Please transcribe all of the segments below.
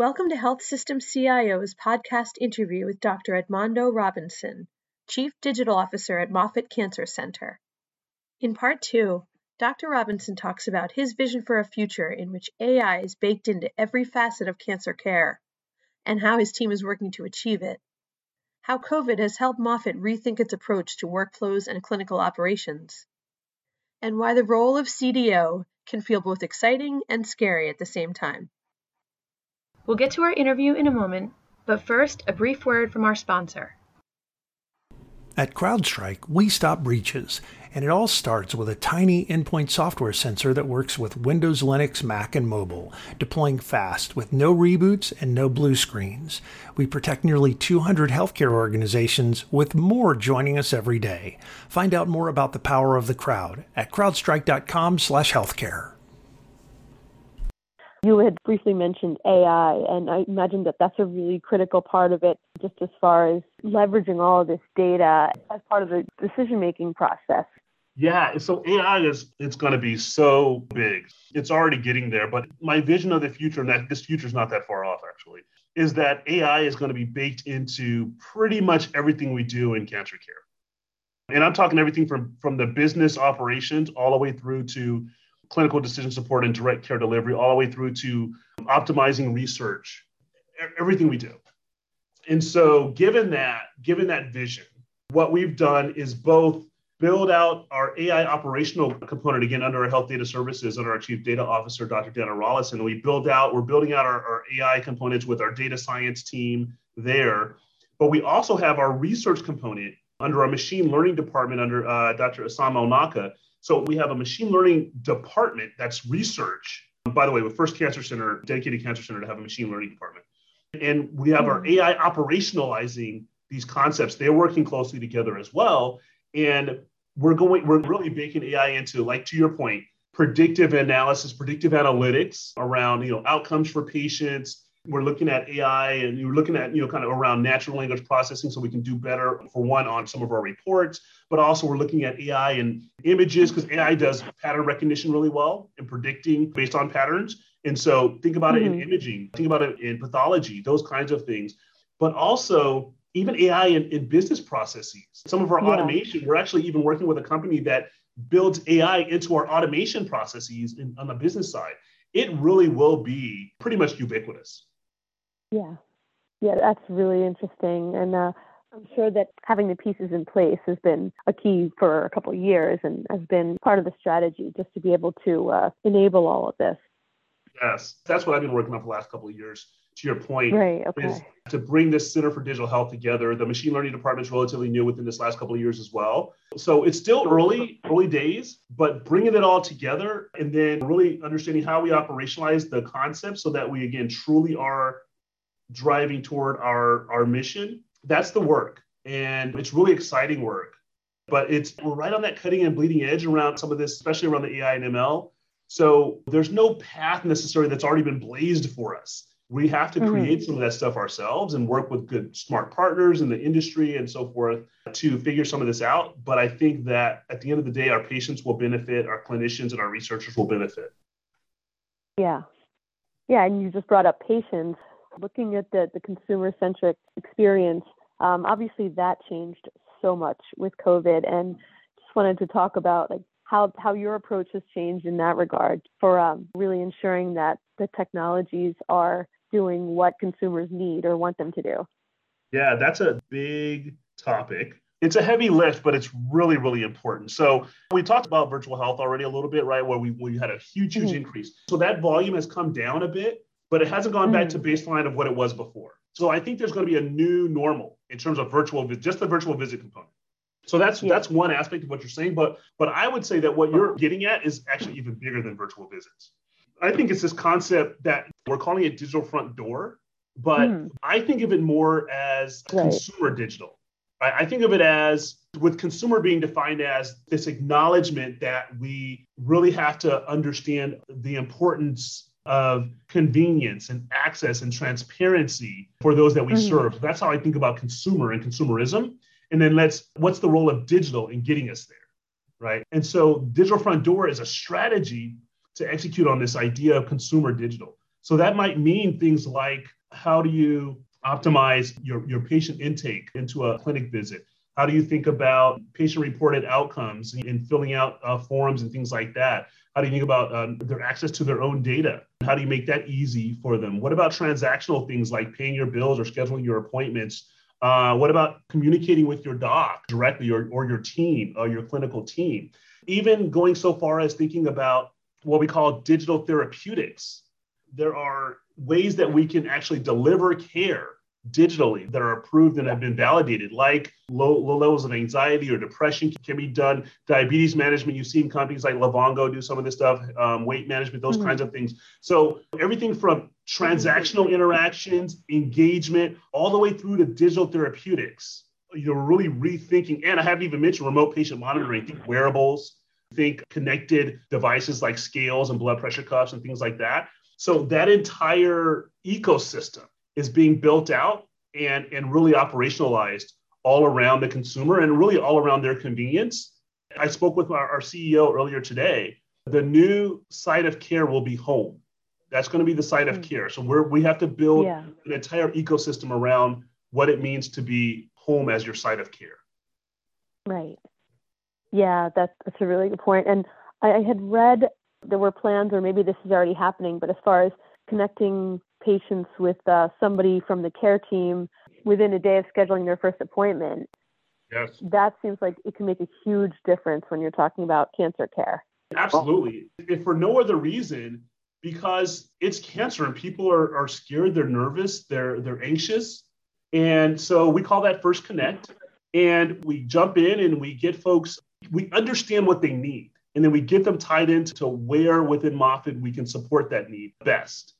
Welcome to Health System CIO's podcast interview with Dr. Edmondo Robinson, Chief Digital Officer at Moffitt Cancer Center. In part two, Dr. Robinson talks about his vision for a future in which AI is baked into every facet of cancer care and how his team is working to achieve it. How COVID has helped Moffitt rethink its approach to workflows and clinical operations. And why the role of CDO can feel both exciting and scary at the same time. We'll get to our interview in a moment, but first, a brief word from our sponsor. At CrowdStrike, we stop breaches, and it all starts with a tiny endpoint software sensor that works with Windows, Linux, Mac, and mobile, deploying fast with no reboots and no blue screens. We protect nearly 200 healthcare organizations, with more joining us every day. Find out more about the power of the crowd at crowdstrike.com/healthcare. You had briefly mentioned AI, and I imagine that that's a really critical part of it, just as far as leveraging all of this data as part of the decision making process. Yeah, so AI is it's going to be so big. It's already getting there, but my vision of the future, and that this future is not that far off actually, is that AI is going to be baked into pretty much everything we do in cancer care. And I'm talking everything from from the business operations all the way through to clinical decision support and direct care delivery, all the way through to optimizing research, everything we do. And so, given that, given that vision, what we've done is both build out our AI operational component again under our health data services under our chief data officer, Dr. Dana Rollison. We build out, we're building out our, our AI components with our data science team there. But we also have our research component under our machine learning department under uh, Dr. Issam El Naqa so we have a machine learning department that's research. By the way, the First Cancer Center, dedicated cancer center to have a machine learning department. And we have our mm-hmm. AI operationalizing these concepts. They're working closely together as well. And we're going, we're really baking AI into, like to your point, predictive analysis, predictive analytics around, you know, outcomes for patients, we're looking at AI and you're looking at, you know, kind of around natural language processing so we can do better for one on some of our reports, but also we're looking at AI and images because AI does pattern recognition really well and predicting based on patterns. And so think about mm-hmm. it in mm-hmm. imaging, think about it in pathology, those kinds of things. But also even AI in, in business processes. Some of our yeah. automation, we're actually even working with a company that builds AI into our automation processes in, on the business side. It really will be pretty much ubiquitous. Yeah. Yeah, that's really interesting. And uh, I'm sure that having the pieces in place has been a key for a couple of years and has been part of the strategy just to be able to uh, enable all of this. Yes, that's what I've been working on for the last couple of years. To your point, right, okay. is to bring this Center for Digital Health together. The machine learning department is relatively new within this last couple of years as well. So it's still early, early days, but bringing it all together and then really understanding how we operationalize the concept so that we again truly are driving toward our, our mission, that's the work. And it's really exciting work. But it's we're right on that cutting and bleeding edge around some of this, especially around the AI and ML. So there's no path necessarily that's already been blazed for us. We have to mm-hmm. create mm-hmm. some of that stuff ourselves and work with good, smart partners in the industry and so forth to figure some of this out. But I think that at the end of the day, our patients will benefit, our clinicians and our researchers will benefit. Yeah. Yeah. And you just brought up patients looking at the, the consumer centric experience, um, obviously that changed so much with COVID. And just wanted to talk about like how, how your approach has changed in that regard for um, really ensuring that the technologies are doing what consumers need or want them to do. Yeah, that's a big topic. It's a heavy lift, but it's really, really important. So we talked about virtual health already a little bit, right? Where we, we had a huge, huge mm-hmm. increase. So that volume has come down a bit but it hasn't gone back to mm. baseline of what it was before. So I think there's going to be a new normal in terms of virtual, just the virtual visit component. So that's yeah. that's one aspect of what you're saying, but but I would say that what you're getting at is actually even bigger than virtual visits. I think it's this concept that we're calling it digital front door, but mm. I think of it more as right. consumer digital. I think of it as with consumer being defined as this acknowledgement that we really have to understand the importance of convenience and access and transparency for those that we mm-hmm. serve. That's how I think about consumer and consumerism. And then let's what's the role of digital in getting us there, right? And so digital front door is a strategy to execute on this idea of consumer digital. So that might mean things like how do you optimize your, your patient intake into a clinic visit? How do you think about patient reported outcomes and filling out uh, forms and things like that? How do you think about um, their access to their own data? How do you make that easy for them? What about transactional things like paying your bills or scheduling your appointments? Uh, what about communicating with your doc directly or, or your team or your clinical team? Even going so far as thinking about what we call digital therapeutics. There are ways that we can actually deliver care digitally that are approved and have been validated, like low, low levels of anxiety or depression can be done. Diabetes management, you've seen companies like Livongo do some of this stuff, um, weight management, those mm-hmm. kinds of things. So everything from transactional interactions, engagement, all the way through to digital therapeutics. You're really rethinking, and I haven't even mentioned remote patient monitoring, think wearables, think connected devices like scales and blood pressure cuffs and things like that. So that entire ecosystem is being built out and, and really operationalized all around the consumer and really all around their convenience. I spoke with our, our CEO earlier today. The new site of care will be home. That's going to be the site of hmm. care. So we're, we have to build yeah. an entire ecosystem around what it means to be home as your site of care. Right. Yeah, that's, that's a really good point. And I, I had read there were plans, or maybe this is already happening, but as far as connecting patients with uh, somebody from the care team within a day of scheduling their first appointment, yes. that seems like it can make a huge difference when you're talking about cancer care. Absolutely. If for no other reason, because it's cancer and people are, are scared, they're nervous, they're they're anxious. And so we call that first connect. And we jump in and we get folks, we understand what they need. And then we get them tied into where within Moffitt we can support that need best.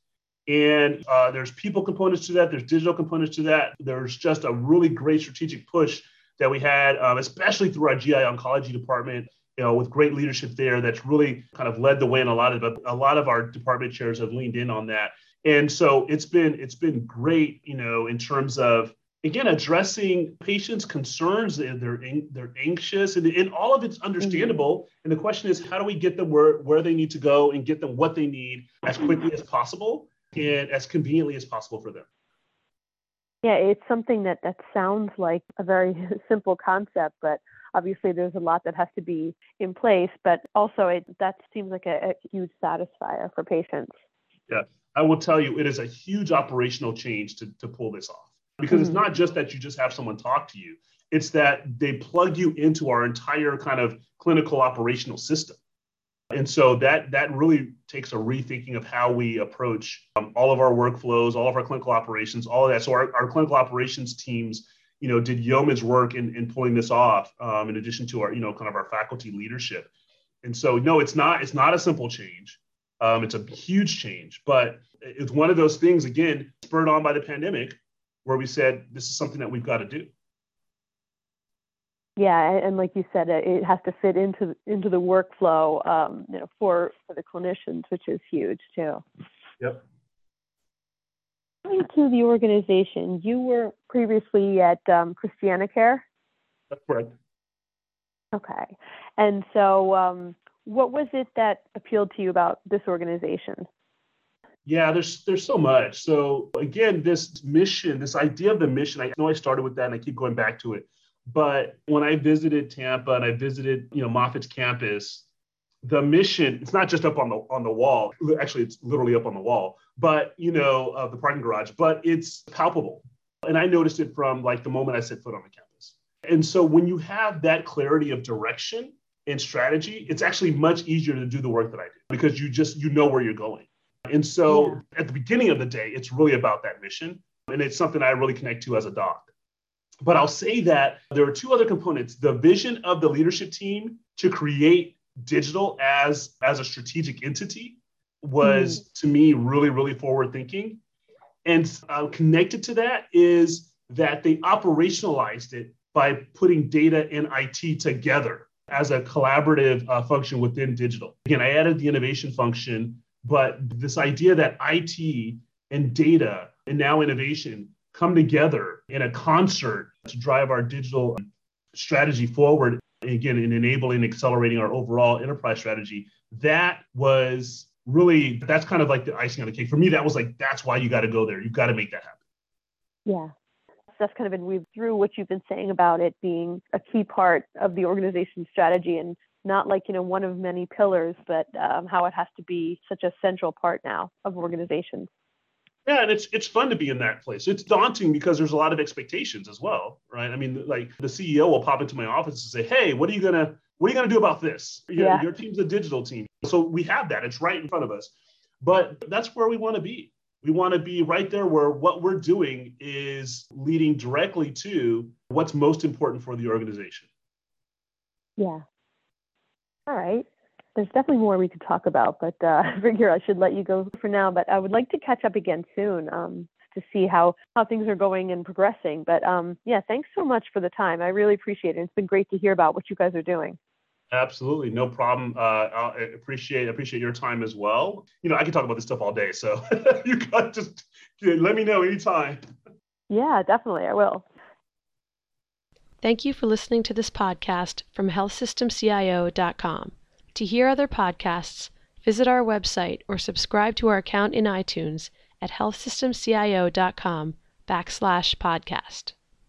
And uh, there's people components to that, there's digital components to that. There's just a really great strategic push that we had, um, especially through our GI oncology department, you know, with great leadership there that's really kind of led the way. And a lot of a lot of our department chairs have leaned in on that. And so it's been it's been great, you know, in terms of again addressing patients' concerns. They're they're anxious, and, and all of it's understandable. Mm-hmm. And the question is, how do we get them where where they need to go and get them what they need as quickly as possible and as conveniently as possible for them? Yeah, it's something that that sounds like a very simple concept, but obviously there's a lot that has to be in place. But also, it that seems like a, a huge satisfier for patients. Yeah, I will tell you, it is a huge operational change to to pull this off because mm-hmm. it's not just that you just have someone talk to you; it's that they plug you into our entire kind of clinical operational system. And so that that really takes a rethinking of how we approach um, all of our workflows, all of our clinical operations, all of that. So our, our clinical operations teams, you know, did yeoman's work in, in pulling this off, um, in addition to our, you know, kind of our faculty leadership. And so no, it's not it's not a simple change. Um, it's a huge change, but it's one of those things again spurred on by the pandemic, where we said this is something that we've got to do yeah, and like you said, it has to fit into into the workflow, um, you know, for for the clinicians, which is huge too. Yep. Going to the organization, you were previously at um, Christiana Care. That's correct. Okay, and so um, what was it that appealed to you about this organization? Yeah, there's there's so much. So again, this mission, this idea of the mission, I know I started with that, and I keep going back to it but when I visited Tampa and I visited, you know, Moffitt's campus, the mission, it's not just up on the on the wall. Actually, it's literally up on the wall, but you know, of the parking garage, but it's palpable. And I noticed it from like the moment I set foot on the campus. And so when you have that clarity of direction and strategy, it's actually much easier to do the work that I do because you just you know where you're going. And so yeah. at the beginning of the day, it's really about that mission. And it's something I really connect to as a doc. But I'll say that there are two other components the vision of the leadership team to create digital as, as a strategic entity was mm. to me really, really forward thinking. And uh, connected to that is that they operationalized it by putting data and IT together as a collaborative uh, function within digital. Again, I added the innovation function, but this idea that IT and data and now innovation come together in a concert to drive our digital strategy forward again in enabling and accelerating our overall enterprise strategy. That was really that's kind of like the icing on the cake. For me that was like that's why you got to go there. You've got to make that happen. Yeah. That's kind of been weaved through what you've been saying about it being a key part of the organization's strategy and not like you know one of many pillars but um, how it has to be such a central part now of organizations yeah, and it's it's fun to be in that place. It's daunting because there's a lot of expectations as well, right? I mean, like the CEO will pop into my office and say, "Hey, what are you gonna what are you gonna do about this? Your, yeah. your team's a digital team, so we have that. It's right in front of us. But that's where we want to be. We want to be right there where what we're doing is leading directly to what's most important for the organization. Yeah. All right there's definitely more we could talk about, but uh, I figure I should let you go for now. But I would like to catch up again soon um, to see how, how things are going and progressing. But um, yeah, thanks so much for the time. I really appreciate it. It's been great to hear about what you guys are doing. Absolutely, no problem. Uh, I appreciate appreciate your time as well. You know, I can talk about this stuff all day, so you got just let me know anytime. Yeah, definitely, I will. Thank you for listening to this podcast from HealthSystemCIO.com. To hear other podcasts, visit our website or subscribe to our account in iTunes at healthsystemcio.com backslash podcast.